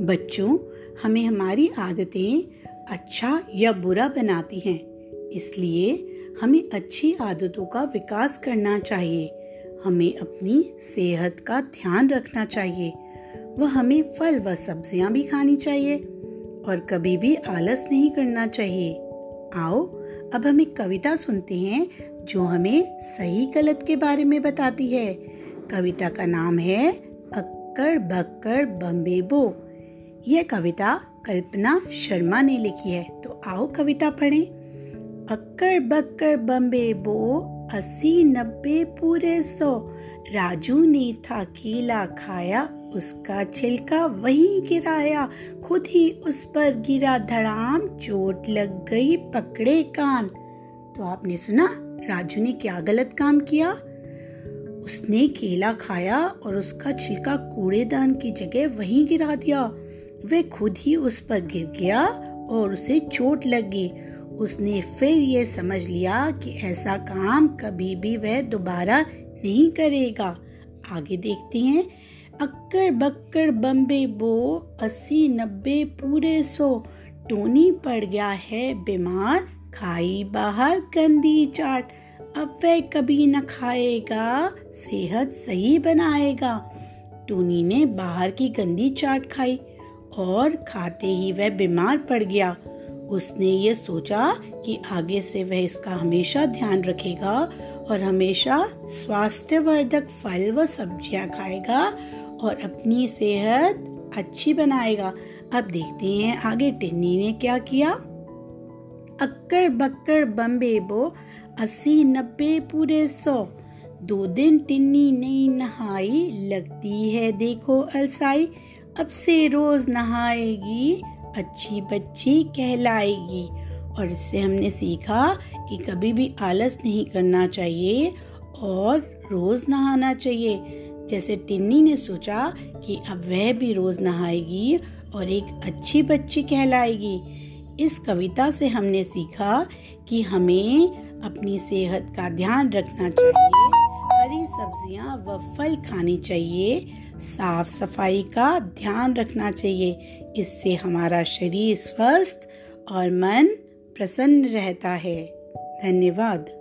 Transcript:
बच्चों, हमें हमारी आदतें अच्छा या बुरा बनाती हैं। इसलिए हमें अच्छी आदतों का विकास करना चाहिए। हमें अपनी सेहत का ध्यान रखना चाहिए। व हमें फल व सब्ज़ियाँ भी खानी चाहिए और कभी भी आलस नहीं करना चाहिए। आओ, अब हम एक कविता सुनते हैं जो हमें सही गलत के बारे में बताती है। कविता का नाम है अक्कड़ बक्कड़ बम्बे बो। यह कविता कल्पना शर्मा ने लिखी है। तो आओ कविता पढ़ें। अक्कर बक्कड़ बम्बे बो, अस्सी नब्बे पूरे सौ। राजू ने था केला खाया, उसका छिलका वहीं गिराया। खुद ही उस पर गिरा धड़ाम, चोट लग गई पकड़े कान। तो आपने सुना, राजू ने क्या गलत काम किया? उसने केला खाया और उसका छिलका कूड़ेदान की जगह वहीं गिरा दिया। वह खुद ही उस पर गिर गया और उसे चोट लग। उसने फिर ये समझ लिया कि ऐसा काम कभी भी वह दोबारा नहीं करेगा। आगे देखते हैं। अक्कर बक्कर बम्बे बो, अस्सी नब्बे पूरे सो। टोनी पड़ गया है बीमार, खाई बाहर गंदी चाट। अब वह कभी न खाएगा, सेहत सही बनाएगा। टोनी ने बाहर की गंदी चाट खाई। और खाते ही वह बीमार पड़ गया। उसने ये सोचा कि आगे से वह इसका हमेशा ध्यान रखेगा और हमेशा स्वास्थ्यवर्धक फल व सब्ज़ियाँ खाएगा और अपनी सेहत अच्छी बनाएगा। अब देखते हैं आगे टिन्नी ने क्या किया। अक्कर बक्कर बम्बे बो अस्सी नब्बे पूरे सौ। दो दिन टिन्नी नहीं नहाई, लगती है देखो अलसाई। अब से रोज नहाएगी, अच्छी बच्ची कहलाएगी। और इससे हमने सीखा कि कभी भी आलस नहीं करना चाहिए और रोज नहाना चाहिए। जैसे टिन्नी ने सोचा कि अब वह भी रोज नहाएगी और एक अच्छी बच्ची कहलाएगी। इस कविता से हमने सीखा कि हमें अपनी सेहत का ध्यान रखना चाहिए। सब्ज़ियाँ व फल खानी चाहिए। साफ़ सफ़ाई का ध्यान रखना चाहिए। इससे हमारा शरीर स्वस्थ और मन प्रसन्न रहता है। धन्यवाद।